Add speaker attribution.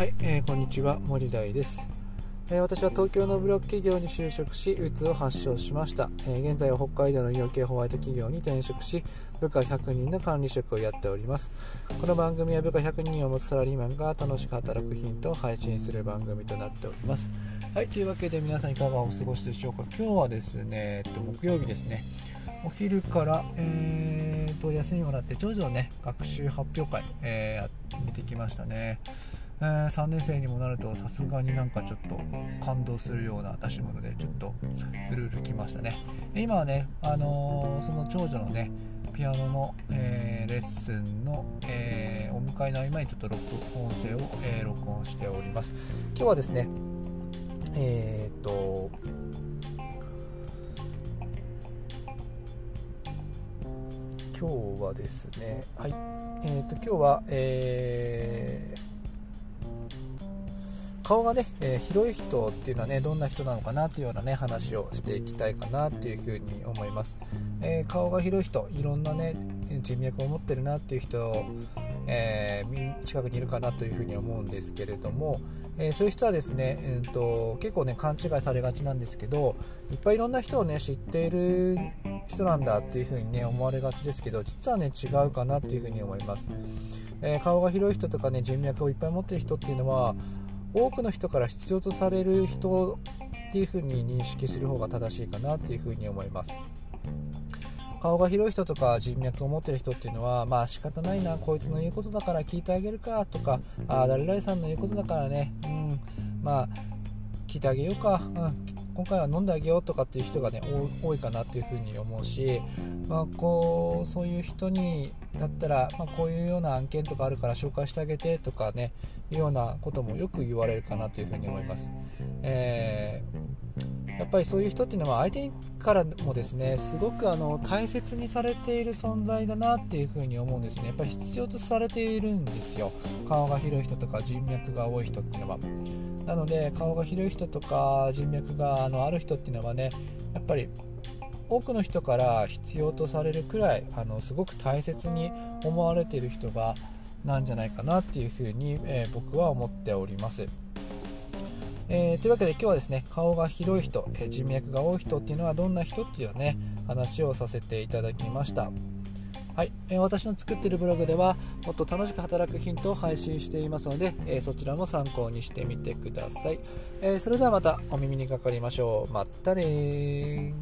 Speaker 1: はい、えー、こんにちは森大です、えー、私は東京のブロック企業に就職しうつを発症しました、えー、現在は北海道の医療系ホワイト企業に転職し部下100人の管理職をやっております。この番組は部下100人を持つサラリーマンが楽しく働くヒントを配信する番組となっております。はいというわけで皆さんいかがお過ごしでしょうか。今日はですね、えっと、木曜日ですね。お昼から、えーと、休みもらって長女のね学習発表会、えー、見てきましたね。えー、3年生にもなるとさすがになんかちょっと感動するような出し物でちょっとうるうるきましたね。今はね、あのー、その長女のねピアノの、えー、レッスンの、えー、お迎えの合間にちょっと録音声を、えー、録音しております。今日はですねえっと今日はですねはいえーと、今日は、えー顔がね、えー、広い人っていうのはねどんな人なのかなっていうようなね話をしていきたいかなっていうふうに思います、えー、顔が広い人いろんなね人脈を持ってるなっていう人、えー、近くにいるかなというふうに思うんですけれども、えそういう人はですね、えーと、結構ね勘違いされがちなんですけどいっぱいいろんな人をね知っている人なんだっていうふうにね思われがちですけど実はね違うかなっていうふうに思います、え顔が広い人とかね人脈をいっぱい持ってる人っていうのは多くの人から必要とされる人っていうふうに認識する方が正しいかなっていうふうに思います。顔が広い人とか人脈を持ってる人っていうのはまあ仕方ないなこいつの言うことだから聞いてあげるかとかあ誰々さんの言うことだからねうんまあ聞いてあげようか、うん、今回は飲んであげようとかっていう人がね多いかなっていうふうに思うし、まあ、こうそういう人にだったら、まあ、こういうような案件とかあるから紹介してあげてとかねいうようなこともよく言われるかなというふうに思います。えー、やっぱりそういう人っていうのは相手からもですねすごくあの大切にされている存在だなっていうふうに思うんですね。やっぱり必要とされているんですよ。顔が広い人とか人脈が多い人っていうのは。なので顔が広い人とか人脈があのある人っていうのはねやっぱり多くの人から必要とされるくらいあのすごく大切に思われている人がなんじゃないかなっていうふうに、えー、僕は思っております。えー、というわけで今日はですね顔が広い人、えー、人脈が多い人っていうのはどんな人っていうね話をさせていただきました。はい、えー、私の作っているブログではもっと楽しく働くヒントを配信していますので、え、そちらも参考にしてみてください、え、それではまたお耳にかかりましょう。まったね